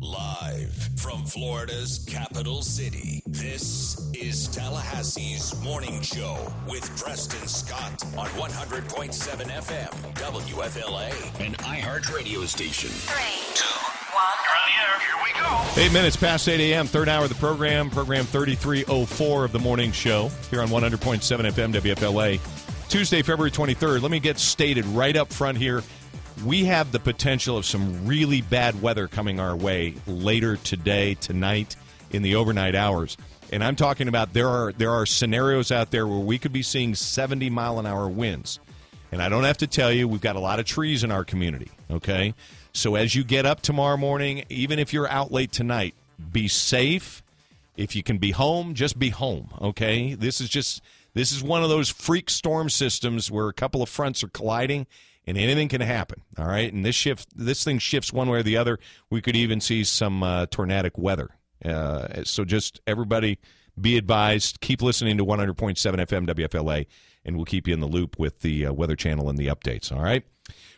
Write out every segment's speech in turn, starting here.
Live from Florida's capital city, this is Tallahassee's Morning Show with Preston Scott on 100.7 FM, WFLA, an iHeart radio station. Three, two, one. You're on the air. Here we go. Eight minutes past 8 a.m., third hour of the program, program 3304 of the morning show here on 100.7 FM WFLA. Tuesday, February 23rd. Let me get stated right up front here. We have the potential of some really bad weather coming our way later today, tonight, in the overnight hours. And I'm talking about there are there are scenarios out there where we could be seeing 70 mile an hour winds. And I don't have to tell you, we've got a lot of trees in our community, okay? So as you get up tomorrow morning, even if you're out late tonight, be safe. If you can be home, just be home, okay? This is just this is one of those freak storm systems where a couple of fronts are colliding and anything can happen. All right, and this shift, this thing shifts one way or the other. We could even see some uh, tornadic weather. Uh, so just everybody be advised. Keep listening to 100.7 FM WFLA, and we'll keep you in the loop with the uh, Weather Channel and the updates. All right.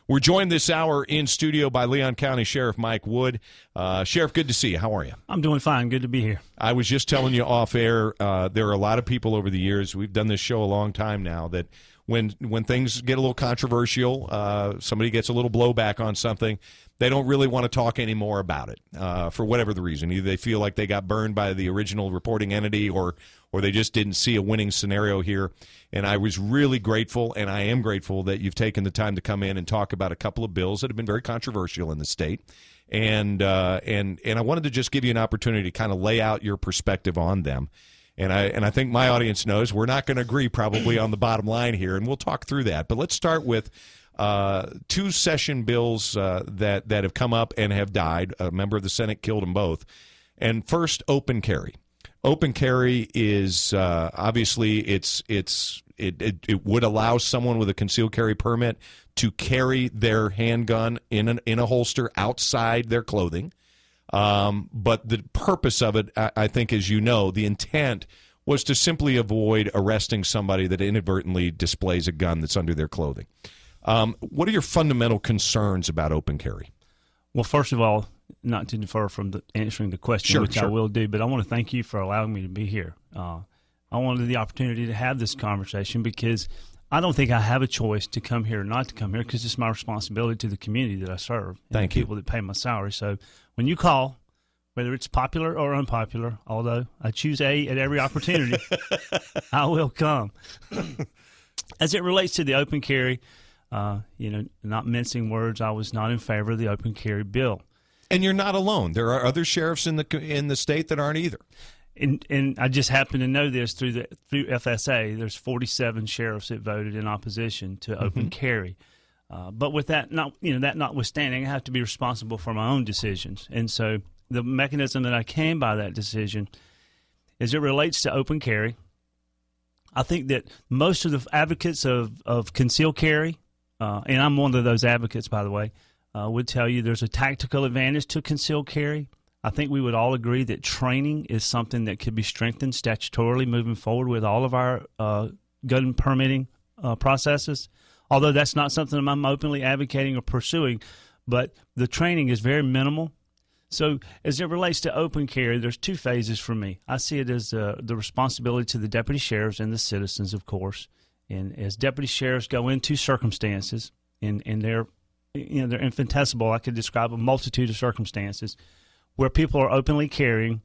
We're joined this hour in studio by Leon County Sheriff Mike Wood. Uh, Sheriff, good to see you. How are you? I'm doing fine. Good to be here. I was just telling you off air. Uh, there are a lot of people over the years. We've done this show a long time now. That when when things get a little controversial, uh, somebody gets a little blowback on something, they don't really want to talk anymore about it uh, for whatever the reason. Either they feel like they got burned by the original reporting entity, or or they just didn't see a winning scenario here. And I was really grateful, and I am grateful that you've taken the time to come in and talk about a couple of bills that have been very controversial in the state. And uh, and and I wanted to just give you an opportunity to kind of lay out your perspective on them. And I and I think my audience knows we're not going to agree probably on the bottom line here, and we'll talk through that. But let's start with uh, two session bills uh, that that have come up and have died. A member of the Senate killed them both. And first, open carry. Open carry is uh, obviously it's it's it, it, it would allow someone with a concealed carry permit to carry their handgun in an, in a holster outside their clothing. Um, but the purpose of it, I, I think, as you know, the intent was to simply avoid arresting somebody that inadvertently displays a gun that's under their clothing. Um, what are your fundamental concerns about open carry? Well, first of all, not to defer from the, answering the question, Sure, which I will do, but I want to thank you for allowing me to be here. Uh, I wanted the opportunity to have this conversation because I don't think I have a choice to come here or not to come here because it's my responsibility to the community that I serve. and Thank the you. people that pay my salary. So when you call, whether it's popular or unpopular, although I choose A at every opportunity, I will come. As it relates to the open carry, uh, you know, not mincing words, I was not in favor of the open carry bill. And you're not alone. There are other sheriffs in the in the state that aren't either. and and I just happen to know this through the through FSA. There's 47 sheriffs that voted in opposition to open carry. Uh, but with that not you know that notwithstanding, I have to be responsible for my own decisions. And so the mechanism that I came by that decision, as it relates to open carry, I think that most of the advocates of of concealed carry, uh, and I'm one of those advocates, by the way, uh, would tell you there's a tactical advantage to concealed carry. I think we would all agree that training is something that could be strengthened statutorily moving forward with all of our uh, gun permitting uh, processes. Although that's not something I'm openly advocating or pursuing, but the training is very minimal. So, as it relates to open carry, there's two phases for me. I see it as uh, the responsibility to the deputy sheriffs and the citizens, of course. And as deputy sheriffs go into circumstances, and, and they're you know they're infinitesimal, I could describe a multitude of circumstances where people are openly carrying.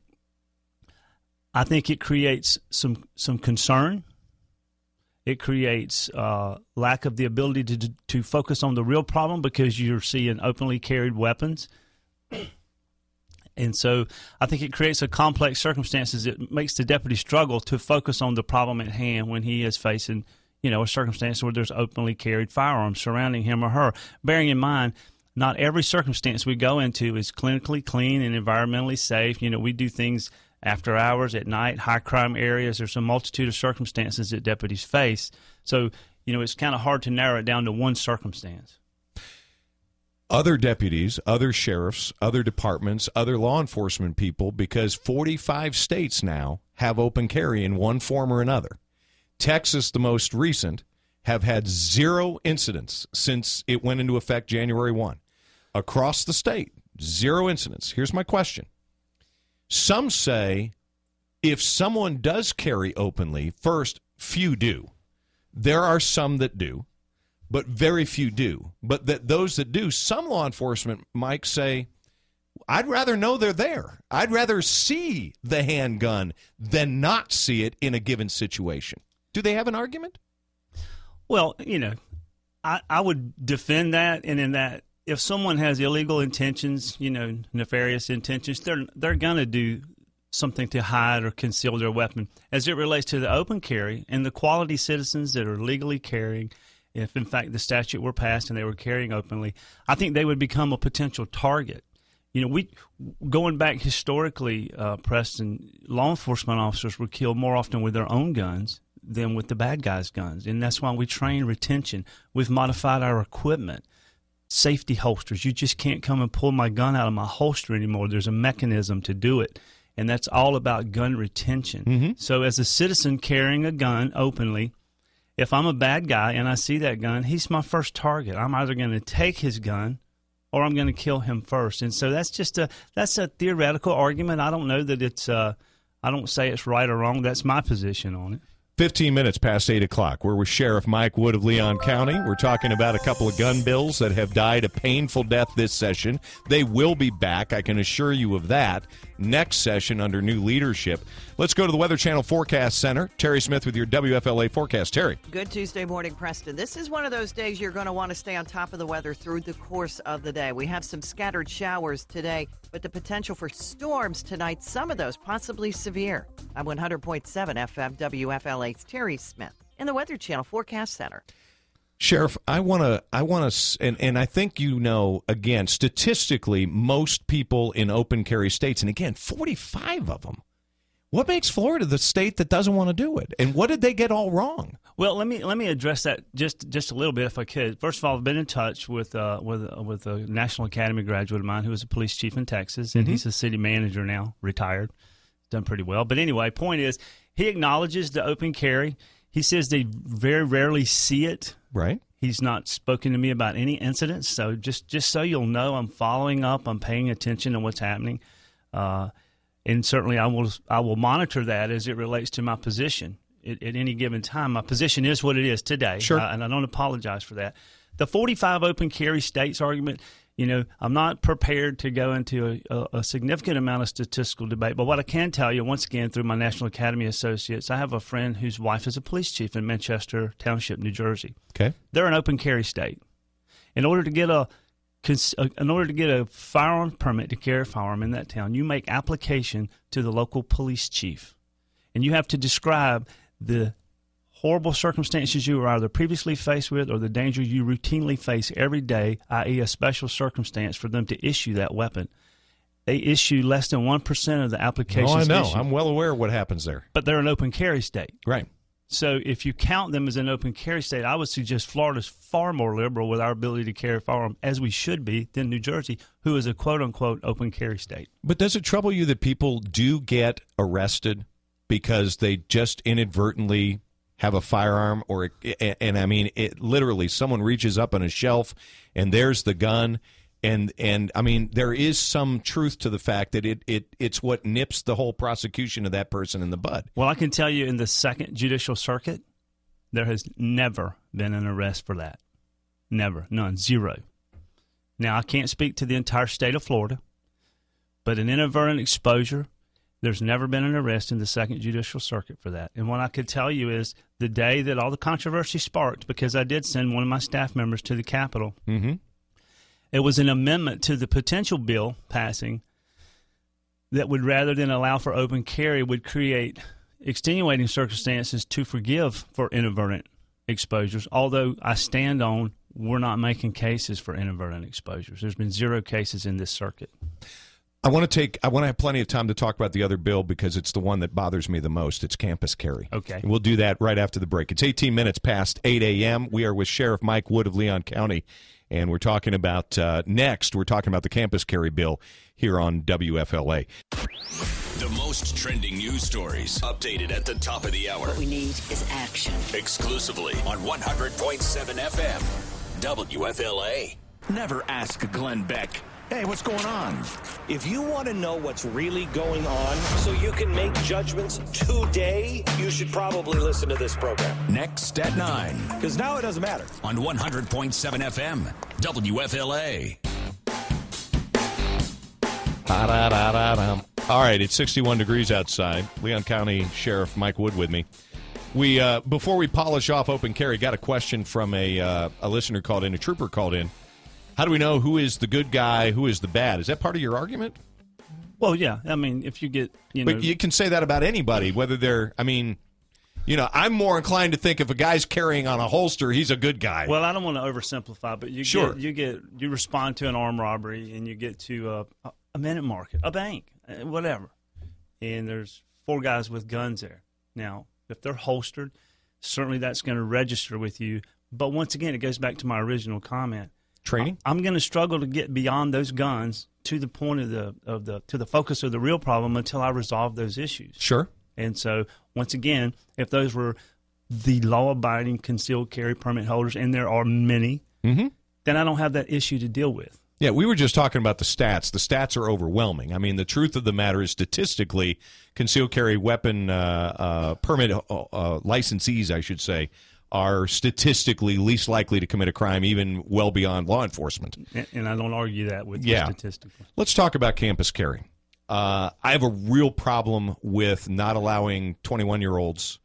I think it creates some some concern. It creates uh, lack of the ability to to focus on the real problem because you're seeing openly carried weapons. And so I think it creates a complex circumstances It makes the deputy struggle to focus on the problem at hand when he is facing, you know, a circumstance where there's openly carried firearms surrounding him or her. Bearing in mind, not every circumstance we go into is clinically clean and environmentally safe. You know, we do things after hours, at night, high crime areas. There's a multitude of circumstances that deputies face. So, you know, it's kind of hard to narrow it down to one circumstance. Other deputies, other sheriffs, other departments, other law enforcement people, because 45 states now have open carry in one form or another. Texas, the most recent, have had zero incidents since it went into effect January 1. Across the state, zero incidents. Here's my question Some say if someone does carry openly, first, few do. There are some that do, but very few do. But that those that do, some law enforcement might say, I'd rather know they're there. I'd rather see the handgun than not see it in a given situation. Do they have an argument? Well, you know, I, I would defend that, and in that, if someone has illegal intentions, you know, nefarious intentions, they're they're gonna do something to hide or conceal their weapon. As it relates to the open carry and the quality citizens that are legally carrying, if in fact the statute were passed and they were carrying openly, I think they would become a potential target. You know, we going back historically, uh, Preston, law enforcement officers were killed more often with their own guns than with the bad guys' guns. And that's why we train retention. We've modified our equipment. Safety holsters. You just can't come and pull my gun out of my holster anymore. There's a mechanism to do it. And that's all about gun retention. Mm-hmm. So, as a citizen carrying a gun openly, if I'm a bad guy and I see that gun, he's my first target. I'm either going to take his gun or I'm going to kill him first. And so that's just a that's a theoretical argument. I don't know that it's uh, I don't say it's right or wrong. That's my position on it. 15 minutes past 8 o'clock. We're with Sheriff Mike Wood of Leon County. We're talking about a couple of gun bills that have died a painful death this session. They will be back, I can assure you of that, next session under new leadership. Let's go to the Weather Channel Forecast Center. Terry Smith with your WFLA forecast. Terry. Good Tuesday morning, Preston. This is one of those days you're going to want to stay on top of the weather through the course of the day. We have some scattered showers today, but the potential for storms tonight, some of those possibly severe. I'm 100.7 FM WFLA's Terry Smith in the Weather Channel Forecast Center. Sheriff, I want to, I want to, and, and I think you know, again, statistically, most people in open carry states, and again, 45 of them. What makes Florida the state that doesn't want to do it? And what did they get all wrong? Well, let me let me address that just just a little bit, if I could. First of all, I've been in touch with uh, with uh, with a National Academy graduate of mine who was a police chief in Texas, and Mm-hmm. he's a city manager now, retired, done pretty well. But anyway, point is, he acknowledges the open carry. He says they very rarely see it. Right. He's not spoken to me about any incidents. So just just so you'll know, I'm following up. I'm paying attention to what's happening, uh, and certainly I will I will monitor that as it relates to my position at, at any given time. My position is what it is today, Sure. uh, and I don't apologize for that. The 45 open carry states argument. You know, I'm not prepared to go into a, a, significant amount of statistical debate, but what I can tell you, once again, through my National Academy associates, I have a friend whose wife is a police chief in Manchester Township, New Jersey Okay. they're an open carry state. In order to get a uh, in order to get a firearm permit to carry a firearm in that town, you make application to the local police chief, and you have to describe the horrible circumstances you were either previously faced with or the danger you routinely face every day, i.e., a special circumstance for them to issue that weapon. They issue less than one percent of the applications. Oh, I know. issued, I'm well aware of what happens there. but they're an open carry state. Right. So if you count them as an open carry state, I would suggest Florida's far more liberal with our ability to carry a firearm, as we should be, than New Jersey, who is a quote unquote open carry state. But does it trouble you that people do get arrested because they just inadvertently have a firearm or and I mean it literally someone reaches up on a shelf and there's the gun and and I mean there is some truth to the fact that it, it it's what nips the whole prosecution of that person in the bud. Well, I can tell you in the second judicial circuit, there has never been an arrest for that. Never. None. Zero. Now, I can't speak to the entire state of Florida, but an inadvertent exposure, there's never been an arrest in the second judicial circuit for that. And what I could tell you is the day that all the controversy sparked, because I did send one of my staff members to the Capitol, Mm-hmm. it was an amendment to the potential bill passing that would rather than allow for open carry would create extenuating circumstances to forgive for inadvertent exposures. Although I stand on, we're not making cases for inadvertent exposures. There's been zero cases in this circuit. I want to take. I want to have plenty of time to talk about the other bill because it's the one that bothers me the most. It's campus carry. Okay. And we'll do that right after the break. It's 18 minutes past 8 a.m. We are with Sheriff Mike Wood of Leon County, and we're talking about uh, next. We're talking about the campus carry bill here on WFLA. The most trending news stories updated at the top of the hour. What we need is action. Exclusively on 100.7 FM. WFLA. Never ask Glenn Beck. Hey, what's going on? If you want to know what's really going on so you can make judgments today, you should probably listen to this program. Next at 9 Because now it doesn't matter. on 100.7 FM. WFLA. Ba-da-da-da-dum. All right, it's 61 degrees outside. Leon County Sheriff Mike Wood with me. We uh, before we polish off open carry, got a question from a uh, a listener called in, a trooper called in. How do we know who is the good guy, who is the bad? Is that part of your argument? Well, yeah. I mean, if you get you know, But you can say that about anybody, whether they're. I mean, you know, I'm more inclined to think if a guy's carrying on a holster, he's a good guy. Well, I don't want to oversimplify, but you Sure. get you get you respond to an armed robbery and you get to a, a minute market, a bank, uh, whatever, and there's four guys with guns there. Now, if they're holstered, certainly that's going to register with you. But once again, it goes back to my original comment. Training. I'm going to struggle to get beyond those guns to the point of the of the to the focus of the real problem until I resolve those issues. Sure. And so, once again, if those were the law abiding concealed carry permit holders, and there are many, Mhm. then I don't have that issue to deal with. Yeah, we were just talking about the stats. The stats are overwhelming. I mean, the truth of the matter is, statistically, concealed carry weapon uh, uh, permit uh, uh, licensees, I should say, are statistically least likely to commit a crime, even well beyond law enforcement. And, I don't argue that with Yeah. statistically. Let's talk about campus carry. Uh, I have a real problem with not allowing 21 year olds,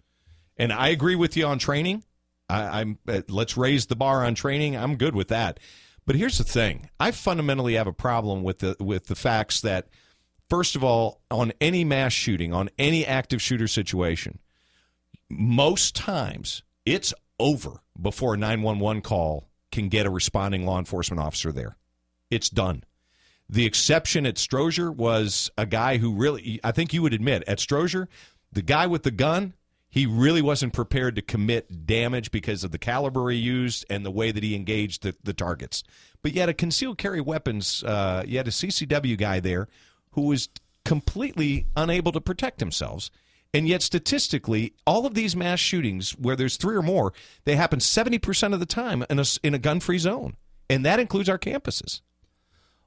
and I agree with you on training. I, I'm uh, let's raise the bar on training. I'm good with that. But here's the thing: I fundamentally have a problem with the with the facts that, first of all, on any mass shooting, on any active shooter situation, most times it's over before a 911 call can get a responding law enforcement officer there. It's done. The exception at Strozier was a guy who really, I think you would admit, at Strozier, the guy with the gun, he really wasn't prepared to commit damage because of the caliber he used and the way that he engaged the, the targets. But yet, a concealed carry weapons, uh, you had a CCW guy there who was completely unable to protect themselves. And yet, statistically, all of these mass shootings, where there's three or more, they happen 70% of the time in a, in a gun free zone. And that includes our campuses.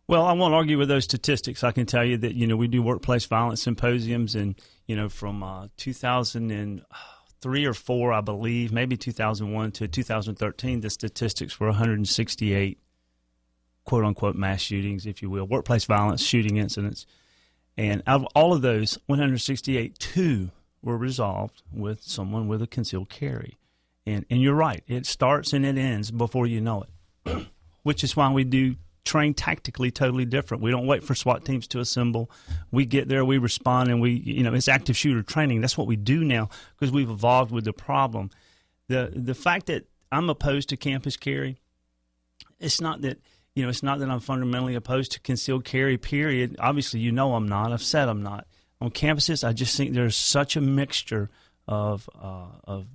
Well, I won't argue with those statistics. I can tell you that you know we do workplace violence symposiums, and you know from uh, 2003 or four, I believe, maybe 2001 to 2013, the statistics were 168 quote unquote mass shootings, if you will, workplace violence shooting incidents, and out of all of those, 168, two were resolved with someone with a concealed carry, and and you're right, it starts and it ends before you know it which is why we do train tactically totally different. We don't wait for SWAT teams to assemble. We get there, we respond, and we, you know, it's active shooter training. That's what we do now because we've evolved with the problem. The the fact that I'm opposed to campus carry, it's not that you know, it's not that I'm fundamentally opposed to concealed carry. Period. Obviously, you know I'm not. I've said I'm not. On campuses, I just think there's such a mixture of uh, of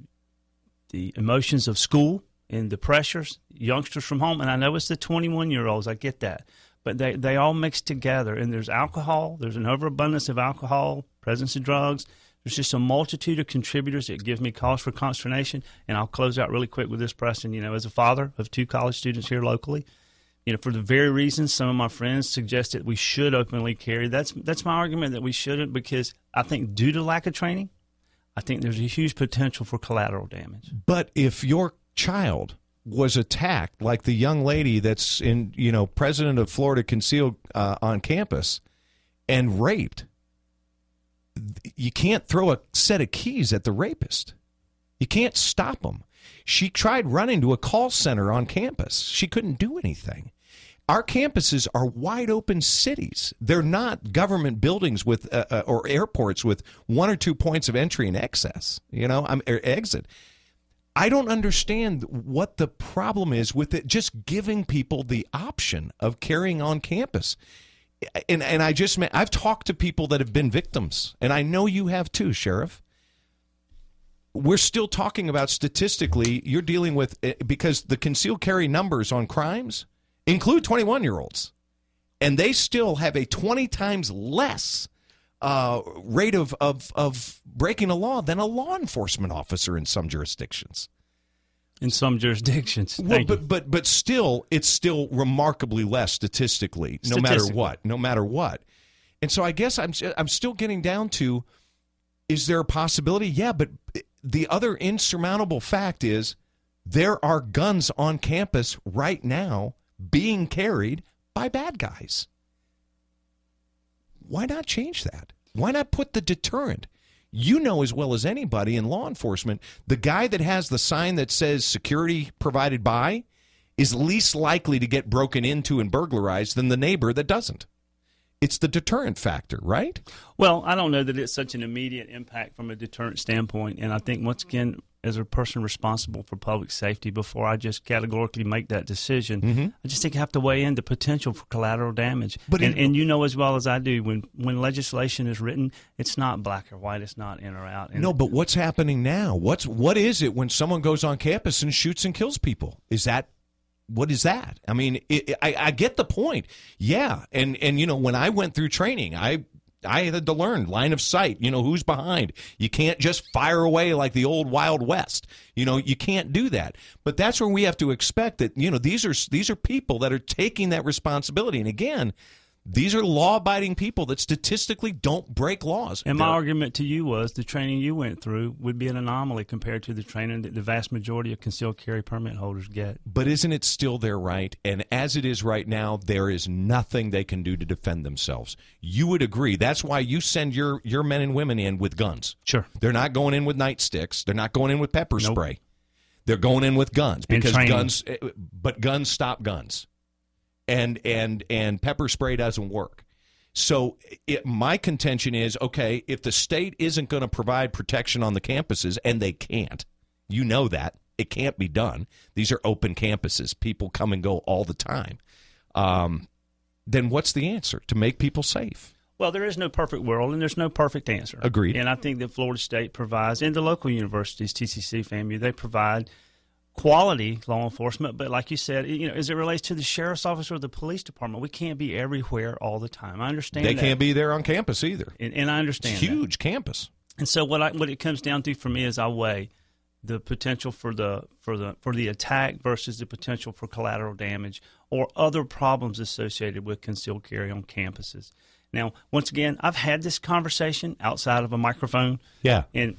the emotions of school and the pressures, youngsters from home, and I know it's the 21 year olds. I get that, but they they all mix together. And there's alcohol. There's an overabundance of alcohol, presence of drugs. There's just a multitude of contributors that give me cause for consternation. And I'll close out really quick with this, Preston. You know, as a father of two college students here locally, you know, for the very reasons some of my friends suggest that we should openly carry. That's that's my argument that we shouldn't because I think due to lack of training, I think there's a huge potential for collateral damage. But if your child was attacked, like the young lady that's in, you know, president of Florida concealed uh, on campus and raped, you can't throw a set of keys at the rapist. You can't stop them. She tried running to a call center on campus. She couldn't do anything. Our campuses are wide open cities. They're not government buildings with uh, uh, or airports with one or two points of entry and excess. You know, I'm exit. I don't understand what the problem is with it just giving people the option of carrying on campus. And and I just met, I've talked to people that have been victims, and I know you have too, sheriff. We're still talking about statistically, you're dealing with eh, because the concealed carry numbers on crimes include 21 year olds, and they still have a 20 times less uh, rate of, of, of breaking a law than a law enforcement officer in some jurisdictions. In some jurisdictions, well, but but but still, it's still remarkably less statistically, no matter what, no matter what. And so, I guess I'm I'm still getting down to: is there a possibility? Yeah, but the other insurmountable fact is there are guns on campus right now being carried by bad guys. Why not change that? Why not put the deterrent? You know as well as anybody in law enforcement, the guy that has the sign that says security provided by is least likely to get broken into and burglarized than the neighbor that doesn't. It's the deterrent factor, right? Well, I don't know that it's such an immediate impact from a deterrent standpoint. And I think, once again, as a person responsible for public safety, before I just categorically make that decision, mm-hmm. I just think I have to weigh in the potential for collateral damage. But and, and, you know as well as I do, when when legislation is written, it's not black or white. It's not in or out. No, but what's happening now? What's what is it when someone goes on campus and shoots and kills people? Is that what is that? I mean, it, I, I get the point. Yeah, and and you know when I went through training, I I had to learn line of sight. You know who's behind. You can't just fire away like the old Wild West. You know you can't do that. But that's where we have to expect that. You know these are these are people that are taking that responsibility. And again, these are law-abiding people that statistically don't break laws. And my They're, argument to you was the training you went through would be an anomaly compared to the training that the vast majority of concealed carry permit holders get. But isn't it still their right? And as it is right now, there is nothing they can do to defend themselves. You would agree. That's why you send your your men and women in with guns. Sure. They're not going in with nightsticks. They're not going in with pepper nope. spray. They're going in with guns because guns. Eh, but guns stop guns and and and pepper spray doesn't work. So it, my contention is okay if the state isn't going to provide protection on the campuses, and they can't. You know that it can't be done. These are open campuses; people come and go all the time. Um, then what's the answer to make people safe? Well, there is no perfect world, and there's no perfect answer. Agreed. And I think that Florida State provides, and the local universities, TCC, FAMU, they provide quality law enforcement, but like you said, you know, as it relates to the sheriff's office or the police department, we can't be everywhere all the time. I understand they that. can't be there on campus either, and, and I understand huge campus. And so what I, what it comes down to for me is I weigh the potential for the for the for the attack versus the potential for collateral damage or other problems associated with concealed carry on campuses. Now, once again, I've had this conversation outside of a microphone. Yeah. And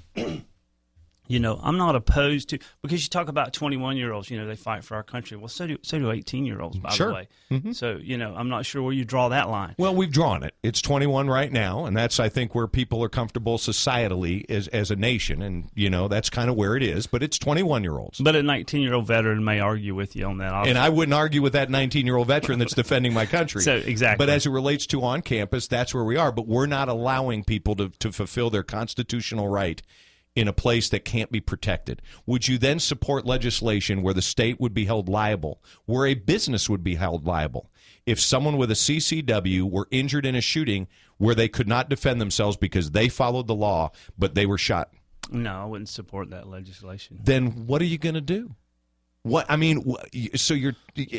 you know, I'm not opposed to because you talk about 21 year olds. You know, they fight for our country. Well, so do so do 18 year olds. By sure. the way, mm-hmm. so you know, I'm not sure where you draw that line. Well, we've drawn it. It's 21 right now, and that's I think where people are comfortable societally as as a nation, and you know that's kind of where it is. But it's 21 year olds. But a 19 year old veteran may argue with you on that. And I wouldn't argue with that 19 year old veteran that's defending my country. so exactly. But as it relates to on campus, that's where we are. But we're not allowing people to to fulfill their constitutional right in a place that can't be protected? Would you then support legislation where the state would be held liable, where a business would be held liable? If someone with a CCW were injured in a shooting where they could not defend themselves because they followed the law, but they were shot. No, I wouldn't support that legislation. Then what are you going to do? What I mean, so you're.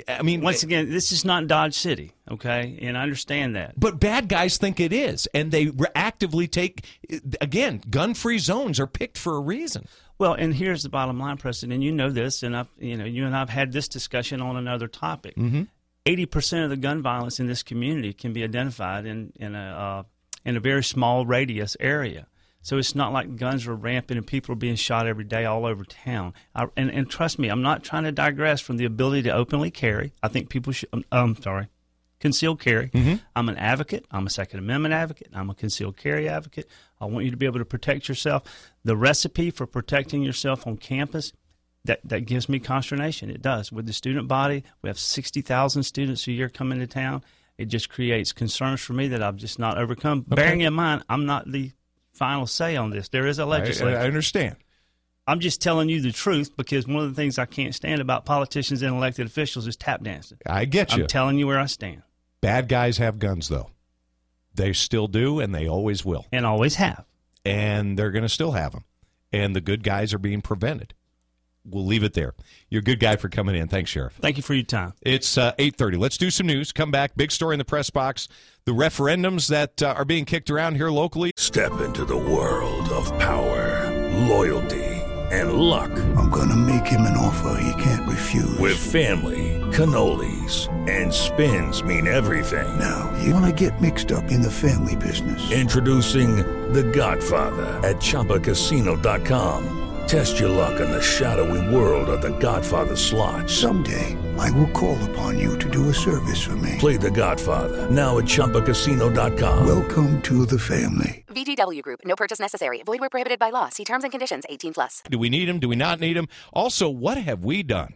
I mean, once again, this is not Dodge City, okay, and I understand that. But bad guys think it is, and they actively take. Again, gun-free zones are picked for a reason. Well, and here's the bottom line, Preston, and you know this, and I've, you know, you and I've had this discussion on another topic. Mm-hmm. 80 percent of the gun violence in this community can be identified in in a uh, in a very small radius area. So it's not like guns are rampant and people are being shot every day all over town. I, and, and trust me, I'm not trying to digress from the ability to openly carry. I think people should, um, um sorry, concealed carry. Mm-hmm. I'm an advocate. I'm a Second Amendment advocate. I'm a concealed carry advocate. I want you to be able to protect yourself. The recipe for protecting yourself on campus that, that gives me consternation. It does. With the student body, we have 60,000 students a year coming to town. It just creates concerns for me that I've just not overcome. Okay. Bearing in mind, I'm not the final say on this. There is a legislature. I, I understand. I'm just telling you the truth because one of the things I can't stand about politicians and elected officials is tap dancing. I get you. I'm telling you where I stand. Bad guys have guns, though. They still do, and they always will. And always have. And they're going to still have them. And the good guys are being prevented. We'll leave it there. You're a good guy for coming in. Thanks, Sheriff. Thank you for your time. It's uh, 8.30. Let's do some news. Come back. Big story in the press box. The referendums that uh, are being kicked around here locally. Step into the world of power, loyalty, and luck. I'm going to make him an offer he can't refuse. With family, cannolis, and spins mean everything. Now, you want to get mixed up in the family business. Introducing The Godfather at ChumbaCasino.com. Test your luck in the shadowy world of The Godfather slot. Someday, I will call upon you to do a service for me. Play The Godfather now at ChumbaCasino.com. Welcome to the family. VGW Group. No purchase necessary. Void where prohibited by law. See terms and conditions. 18 plus. Do we need him? Do we not need him? Also, what have we done?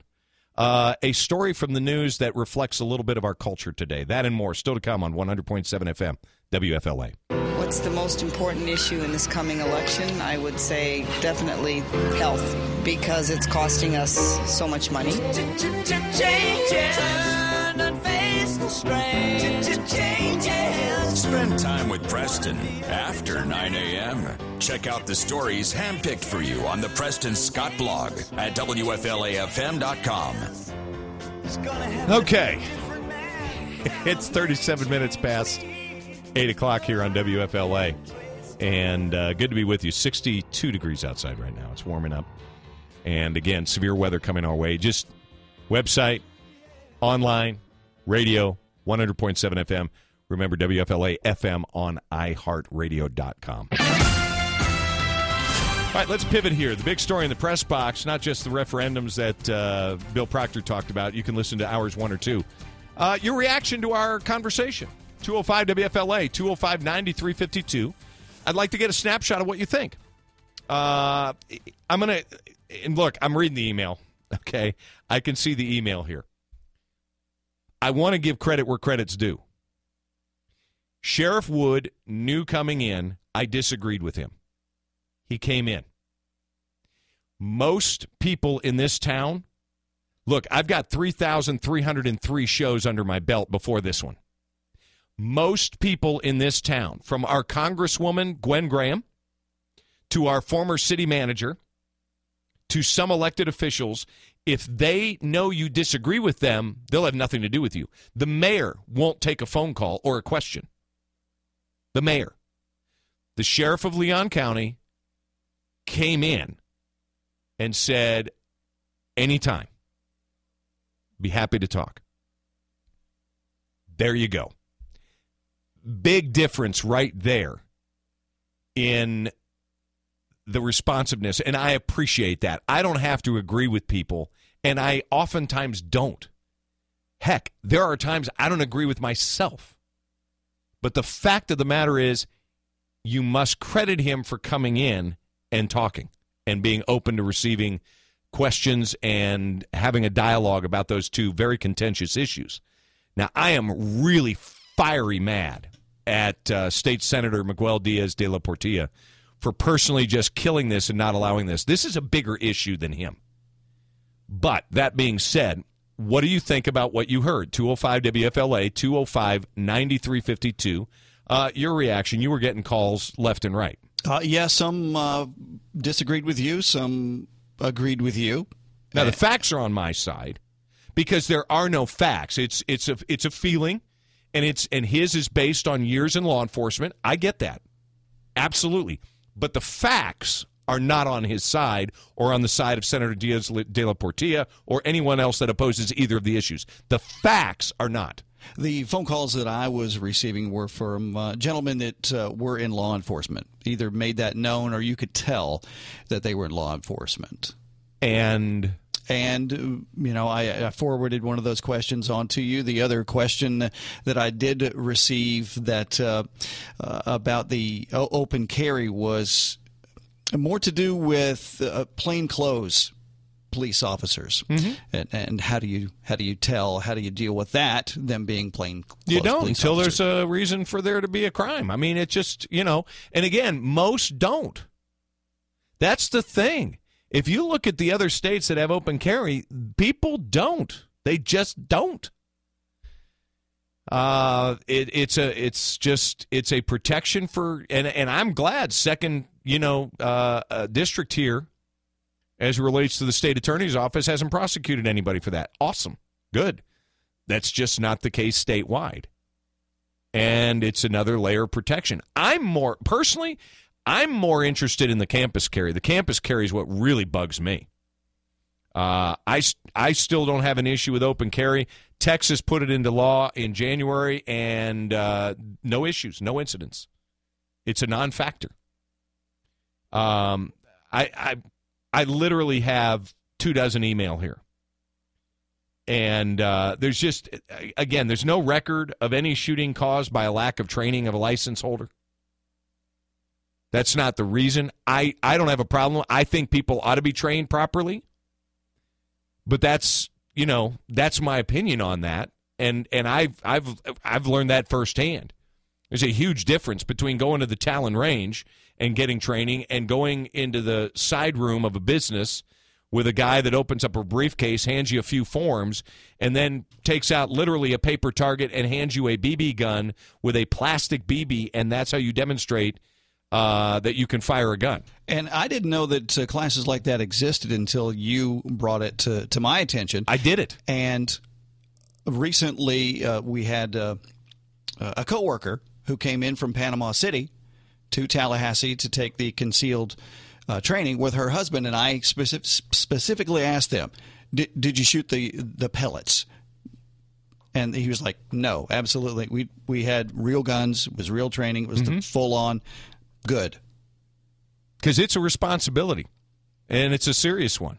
Uh, a story from the news that reflects a little bit of our culture today. That and more still to come on 100.7 FM, WFLA. What's the most important issue in this coming election? I would say definitely health, because it's costing us so much money. Spend time with Preston after 9 a.m. Check out the stories handpicked for you on the Preston Scott blog at WFLAFM.com. Okay. It's 37 minutes past 8 o'clock here on WFLA. And uh, good to be with you. 62 degrees outside right now. It's warming up. And again, severe weather coming our way. Just website, online, radio, 100.7 FM. Remember, WFLA FM on iHeartRadio.com. All right, let's pivot here. The big story in the press box, not just the referendums that uh, Bill Proctor talked about. You can listen to hours one or two. Uh, your reaction to our conversation 205 WFLA, 205 9352. I'd like to get a snapshot of what you think. Uh, I'm going to, and look, I'm reading the email, okay? I can see the email here. I want to give credit where credit's due. Sheriff Wood knew coming in, I disagreed with him. He came in. Most people in this town, look, I've got 3,303 shows under my belt before this one. Most people in this town, from our Congresswoman Gwen Graham to our former city manager to some elected officials, if they know you disagree with them, they'll have nothing to do with you. The mayor won't take a phone call or a question. The mayor. The sheriff of Leon County came in and said, anytime, be happy to talk. There you go. Big difference right there in the responsiveness. And I appreciate that. I don't have to agree with people, and I oftentimes don't. Heck, there are times I don't agree with myself. But the fact of the matter is, you must credit him for coming in and talking and being open to receiving questions and having a dialogue about those two very contentious issues. Now, I am really fiery mad at uh, State Senator Miguel Diaz de la Portilla for personally just killing this and not allowing this. This is a bigger issue than him. But that being said, what do you think about what you heard? 205 WFLA, 205 9352. Uh, your reaction, you were getting calls left and right. Uh, yeah, some uh, disagreed with you, some agreed with you. Now the facts are on my side because there are no facts. It's it's a it's a feeling, and it's and his is based on years in law enforcement. I get that, absolutely. But the facts are not on his side or on the side of Senator Diaz de la Portilla or anyone else that opposes either of the issues. The facts are not. The phone calls that I was receiving were from uh, gentlemen that uh, were in law enforcement, either made that known or you could tell that they were in law enforcement. And and you know I, I, forwarded one of those questions on to you. The other question that i did receive that uh, uh, about the open carry was more to do with uh, plain clothes police officers. Mm-hmm. and, and, how do you how do you tell how do you deal with that them being plain you don't until officers? there's a reason for there to be a crime. I mean it just you know and again most don't. That's the thing If you look at the other states that have open carry, people don't. They just don't. Uh, it, it's a, it's just, it's a protection for, and and I'm glad second, you know, uh, uh, district here, as it relates to the state attorney's office, hasn't prosecuted anybody for that. Awesome, good. That's just not the case statewide, and it's another layer of protection. I'm more personally, I'm more interested in the campus carry. The campus carry is what really bugs me. Uh, I, I still don't have an issue with open carry. Texas put it into law in January, and uh, no issues, no incidents. It's a non-factor. Um, I, I, I literally have two dozen email here, and uh, there's just again, there's no record of any shooting caused by a lack of training of a license holder. That's not the reason. I, I don't have a problem. I think people ought to be trained properly but that's you know that's my opinion on that and and I've I've I've learned that firsthand. There's a huge difference between going to the Talon Range and getting training and going into the side room of a business with a guy that opens up a briefcase, hands you a few forms, and then takes out literally a paper target and hands you a BB gun with a plastic BB, and that's how you demonstrate uh, that you can fire a gun. And I didn't know that uh, classes like that existed until you brought it to, to my attention. I did it. And recently uh, we had uh, a coworker who came in from Panama City to Tallahassee to take the concealed uh, training with her husband. And I specific, specifically asked them, did you shoot the, the pellets? And he was like, "No, absolutely. We we had real guns. It was real training. It was mm-hmm. full on good. Because it's a responsibility, and it's a serious one.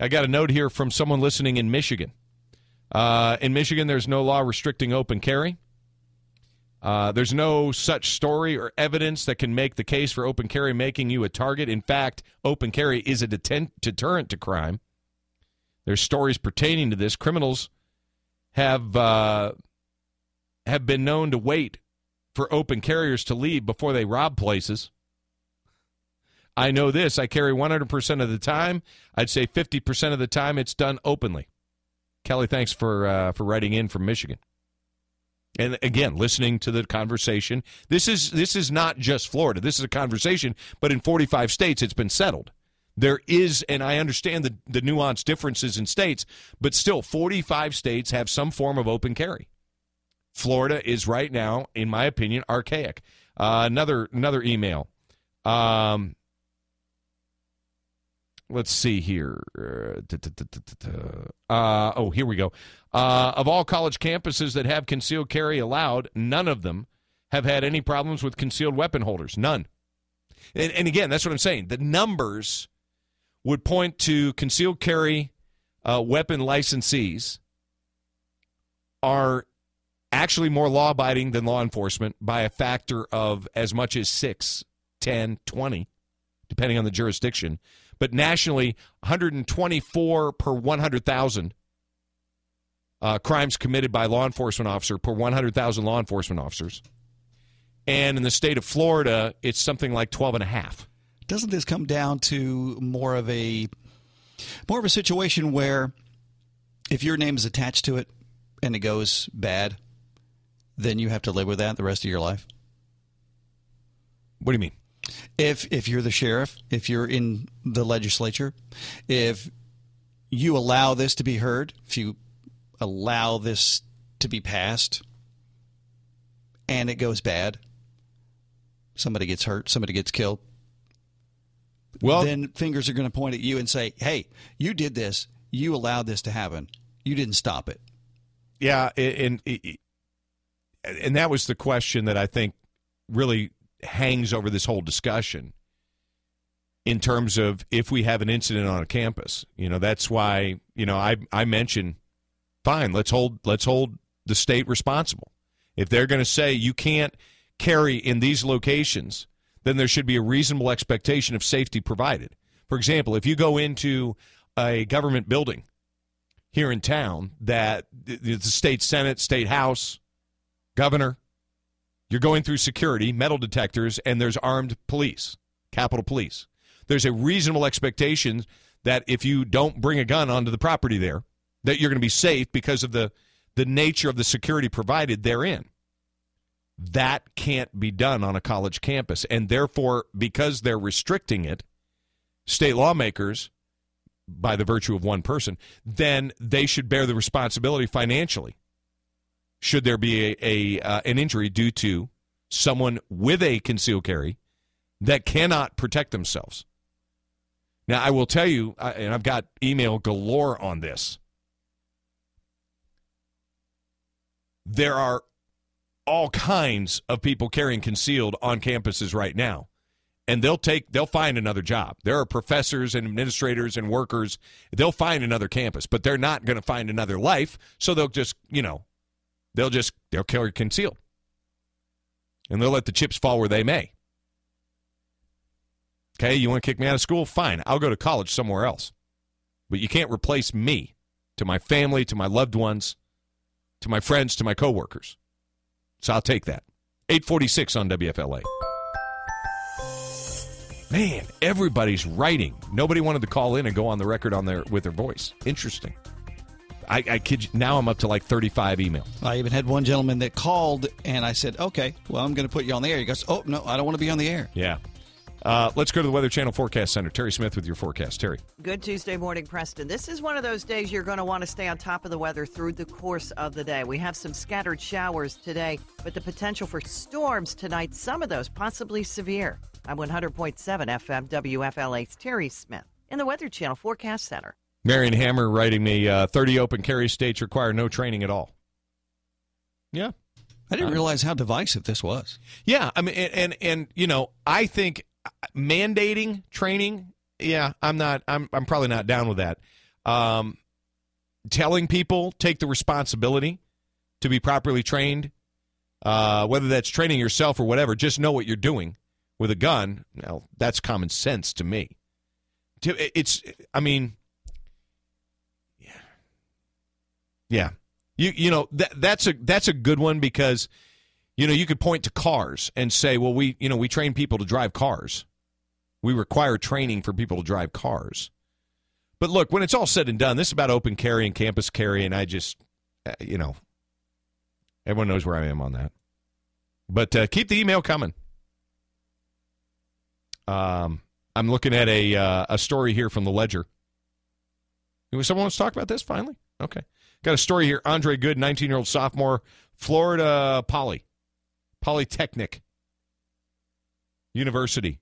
I got a note here from someone listening in Michigan. Uh, in Michigan, there's no law restricting open carry. Uh, there's no such story or evidence that can make the case for open carry making you a target. In fact, open carry is a deterrent to crime. There's stories pertaining to this. Criminals have uh, have been known to wait for open carriers to leave before they rob places. I know this. I carry 100% of the time. I'd say 50% of the time it's done openly. Kelly, thanks for uh, for writing in from Michigan. And again, listening to the conversation. This is this is not just Florida. This is a conversation, but in 45 states it's been settled. There is, and I understand the, the nuanced differences in states, but still 45 states have some form of open carry. Florida is right now, in my opinion, archaic. Uh, another another email. Um, let's see here. Uh, oh, here we go. Uh, of all college campuses that have concealed carry allowed, none of them have had any problems with concealed weapon holders. None. And, and again, that's what I'm saying. The numbers would point to concealed carry uh, weapon licensees are actually more law abiding than law enforcement by a factor of as much as 6, 10, 20, depending on the jurisdiction. But nationally, 124 per 100,000 uh, crimes committed by law enforcement officer per 100,000 law enforcement officers. And in the state of Florida, it's something like 12 and a half. Doesn't this come down to more of a more of a situation where if your name is attached to it and it goes bad, then you have to live with that the rest of your life? What do you mean? If if you're the sheriff, if you're in the legislature, if you allow this to be heard, if you allow this to be passed and it goes bad, somebody gets hurt, somebody gets killed, well, then fingers are going to point at you and say, "Hey, you did this. You allowed this to happen. You didn't stop it." Yeah, and, and that was the question that I think really hangs over this whole discussion in terms of if we have an incident on a campus. You know, that's why, you know, I I mentioned fine, let's hold let's hold the state responsible. If they're going to say you can't carry in these locations, then there should be a reasonable expectation of safety provided. For example, if you go into a government building here in town that the state senate, state house, governor, you're going through security, metal detectors, and there's armed police, Capitol Police. there's a reasonable expectation that if you don't bring a gun onto the property there, that you're going to be safe because of the the nature of the security provided therein. That can't be done on a college campus, and therefore, because they're restricting it, state lawmakers, by the virtue of one person, then they should bear the responsibility financially. Should there be a, a uh, an injury due to someone with a concealed carry that cannot protect themselves? Now, I will tell you, and I've got email galore on this. There are all kinds of people carrying concealed on campuses right now and they'll take they'll find another job. There are professors and administrators and workers. They'll find another campus, but they're not going to find another life. So they'll just you know they'll just they'll carry concealed, and they'll let the chips fall where they may. Okay, you want to kick me out of school? Fine, I'll go to college somewhere else, but you can't replace me to my family, to my loved ones, to my friends, to my coworkers. So I'll take that. 846 on WFLA. Man, everybody's writing. Nobody wanted to call in and go on the record on their with their voice. Interesting. I, I kid you, now I'm up to like 35 emails. I even had one gentleman that called, and I said, "Okay, well, I'm going to put you on the air." He goes, "Oh no, I don't want to be on the air." Yeah. Uh, let's go to the Weather Channel Forecast Center. Terry Smith with your forecast. Terry. Good Tuesday morning, Preston. This is one of those days you're going to want to stay on top of the weather through the course of the day. We have some scattered showers today, but the potential for storms tonight, some of those possibly severe. I'm 100.7 FM WFLA's Terry Smith in the Weather Channel Forecast Center. Marion Hammer writing me uh, 30 open carry states require no training at all. Yeah. I didn't realize how divisive this was. Yeah, I mean, and, and and you know, I think mandating training, yeah, I'm not. I'm I'm probably not down with that. Um, telling people take the responsibility to be properly trained, uh, whether that's training yourself or whatever. Just know what you're doing with a gun. Well, that's common sense to me. It's, I mean, yeah, yeah. You you know that that's a that's a good one because you know you could point to cars and say, well, we you know we train people to drive cars. We require training for people to drive cars. But look, when it's all said and done, this is about open carry and campus carry, and I just, uh, you know, everyone knows where I am on that. But uh, keep the email coming. Um, I'm looking at a uh, a story here from the Ledger. Someone wants to talk about this finally? Okay. Got a story here. Andre Good, 19 year old sophomore, Florida Poly, Polytechnic University,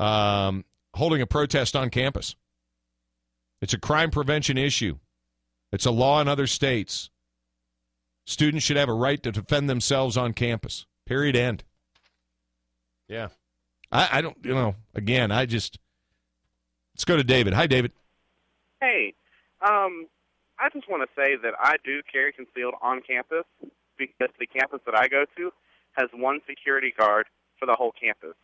um, holding a protest on campus. It's a crime prevention issue. It's a law in other states. Students should have a right to defend themselves on campus. Period. End. Yeah. I, I don't, you know, again, I just. Let's go to David. Hi, David. Hey. Um, I just want to say that I do carry concealed on campus because the campus that I go to has one security guard for the whole campus.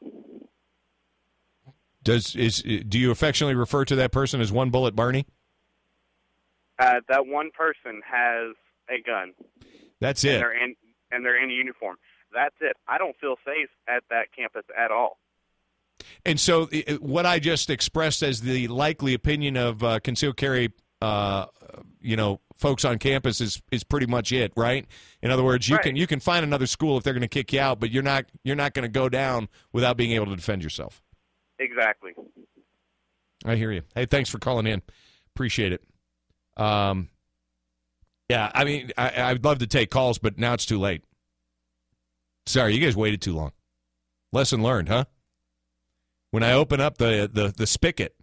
Does is do you affectionately refer to that person as one bullet Barney? Uh, that one person has a gun. That's and it. They're in and they're in uniform. That's it. I don't feel safe at that campus at all. And so, what I just expressed as the likely opinion of uh, concealed carry, uh, you know, folks on campus is is pretty much it, right? In other words, you Right. can you can find another school if they're going to kick you out, but you're not you're not going to go down without being able to defend yourself. Exactly. I hear you. Hey, thanks for calling in. Appreciate it. Um, yeah, I mean, I, I'd love to take calls, but now it's too late. Sorry, you guys waited too long. Lesson learned, huh? When I open up the the, the spigot,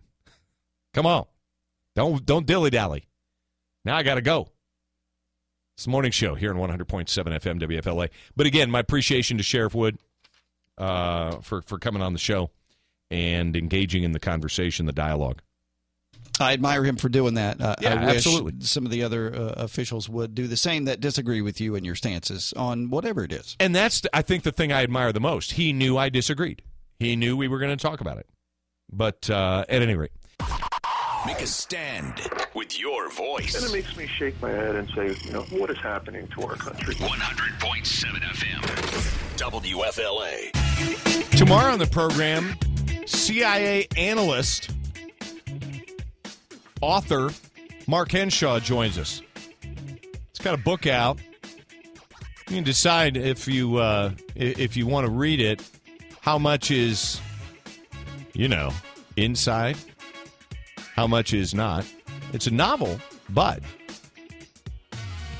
come on, don't don't dilly dally. Now I got to go. It's the morning show here on 100.7 FM WFLA. But again, my appreciation to Sheriff Wood uh, for for coming on the show and engaging in the conversation, the dialogue. I admire him for doing that. Uh, Yeah, I wish absolutely. some of the other uh, officials would do the same that disagree with you and your stances on whatever it is. And that's, I think, the thing I admire the most. He knew I disagreed. He knew we were going to talk about it. But uh, at any rate, Make a stand with your voice. And it makes me shake my head and say, you know, what is happening to our country? 100.7 FM. WFLA. tomorrow on the program, CIA analyst, author Mark Henshaw joins us. He's got a book out. You can decide if you uh, if you want to read it. How much is, you know, inside? How much is not? It's a novel, but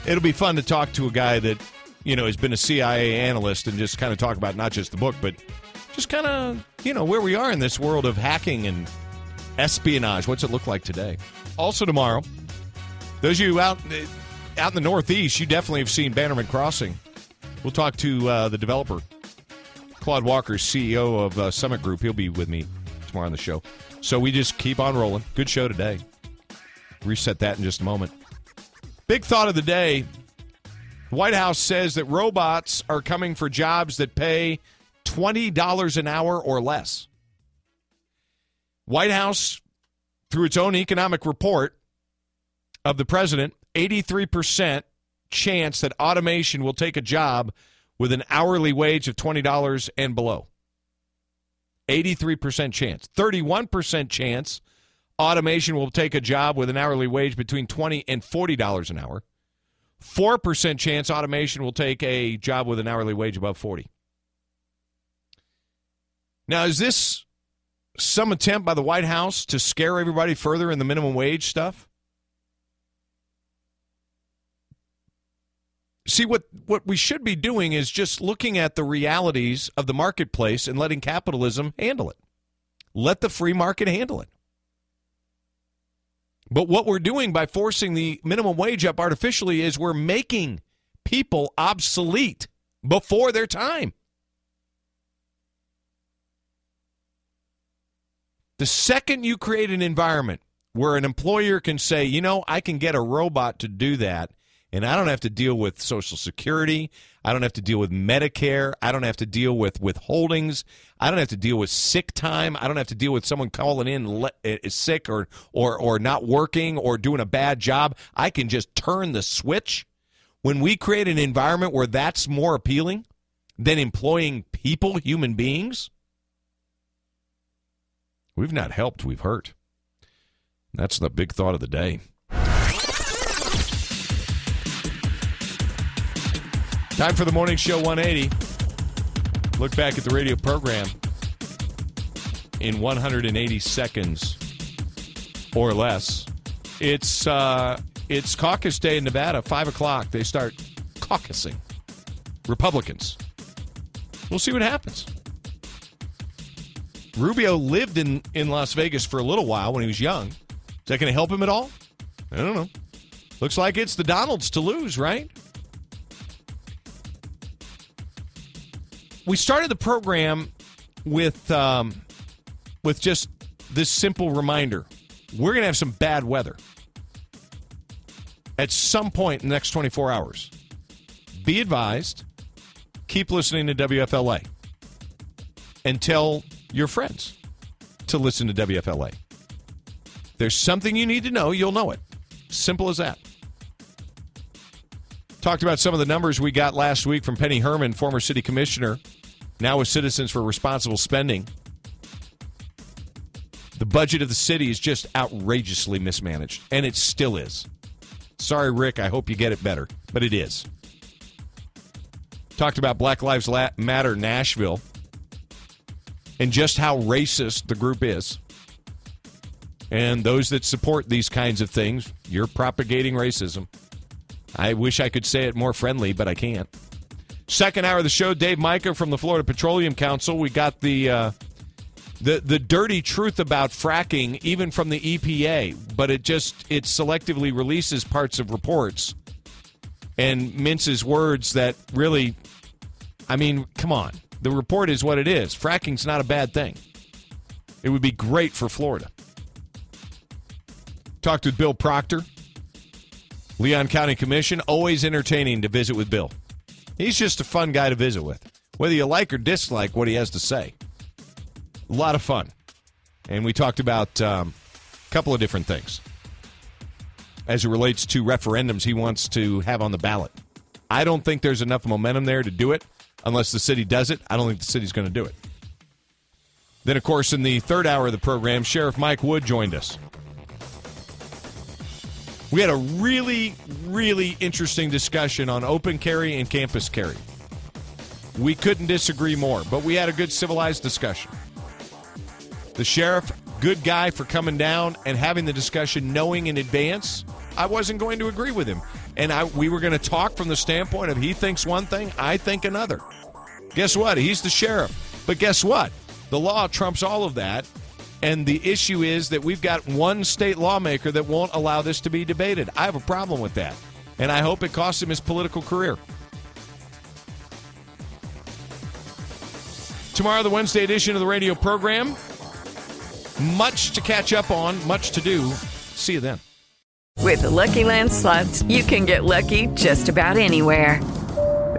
it'll be fun to talk to a guy that you know has been a CIA analyst and just kind of talk about not just the book, but just kind of you know where we are in this world of hacking and espionage. What's it look like today? Also tomorrow, those of you out out in the Northeast, you definitely have seen Bannerman Crossing. We'll talk to uh, the developer, Claude Walker, CEO of uh, Summit Group. He'll be with me tomorrow on the show. So we just keep on rolling. Good show today. Reset that in just a moment. Big thought of the day. White House says that robots are coming for jobs that pay $20 an hour or less. White House, through its own economic report of the president, 83% chance that automation will take a job with an hourly wage of $20 and below. 83% chance. 31% chance automation will take a job with an hourly wage between 20 and $40 an hour. 4% chance automation will take a job with an hourly wage above 40. Now, is this some attempt by the White House to scare everybody further in the minimum wage stuff? See what what we should be doing is just looking at the realities of the marketplace and letting capitalism handle it. Let the free market handle it. But what we're doing by forcing the minimum wage up artificially is we're making people obsolete before their time. The second you create an environment where an employer can say, you know, I can get a robot to do that, and I don't have to deal with Social Security. I don't have to deal with Medicare. I don't have to deal with withholdings. I don't have to deal with sick time. I don't have to deal with someone calling in le- eh, eh, sick or, or, or not working or doing a bad job. I can just turn the switch. When we create an environment where that's more appealing than employing people, human beings, we've not helped, we've hurt. That's the big thought of the day. Time for the Morning Show 180. Look back at the radio program in 180 seconds or less. It's uh, it's caucus day in Nevada, five o'clock. They start caucusing. Republicans. We'll see what happens. Rubio lived in, in Las Vegas for a little while when he was young. Is that going to help him at all? I don't know. Looks like it's the Donalds to lose, right? We started the program with um, with just this simple reminder: we're going to have some bad weather at some point in the next 24 hours. Be advised. Keep listening to WFLA and tell your friends to listen to WFLA. There's something you need to know, you'll know it. Simple as that. Talked about some of the numbers we got last week from Penny Herman, former city commissioner, now with Citizens for Responsible Spending. The budget of the city is just outrageously mismanaged, and it still is. Sorry, Rick, I hope you get it better, but it is. Talked about Black Lives Matter Nashville and just how racist the group is. And those that support these kinds of things, you're propagating racism. I wish I could say it more friendly, but I can't. Second hour of the show, Dave Mica from the Florida Petroleum Council. We got the uh, the the dirty truth about fracking, even from the EPA, but it just it selectively releases parts of reports and minces words that really, I mean, come on. The report is what it is. Fracking's not a bad thing. It would be great for Florida. Talked with Bill Proctor, Leon County Commission. Always entertaining to visit with Bill. He's just a fun guy to visit with, whether you like or dislike what he has to say. A lot of fun. And we talked about um, a couple of different things as it relates to referendums he wants to have on the ballot. I don't think there's enough momentum there to do it unless the city does it. I don't think the city's going to do it. Then, of course, in the third hour of the program, Sheriff Mike Wood joined us. We had a really, really interesting discussion on open carry and campus carry. We couldn't disagree more, but we had a good civilized discussion. The sheriff, good guy for coming down and having the discussion knowing in advance I wasn't going to agree with him. And I, we were going to talk from the standpoint of he thinks one thing, I think another. Guess what? He's the sheriff. But guess what? The law trumps all of that. And the issue is that we've got one state lawmaker that won't allow this to be debated. I have a problem with that. And I hope it costs him his political career. Tomorrow, the Wednesday edition of the radio program. Much to catch up on, much to do. See you then. With the Lucky Land slots, you can get lucky just about anywhere.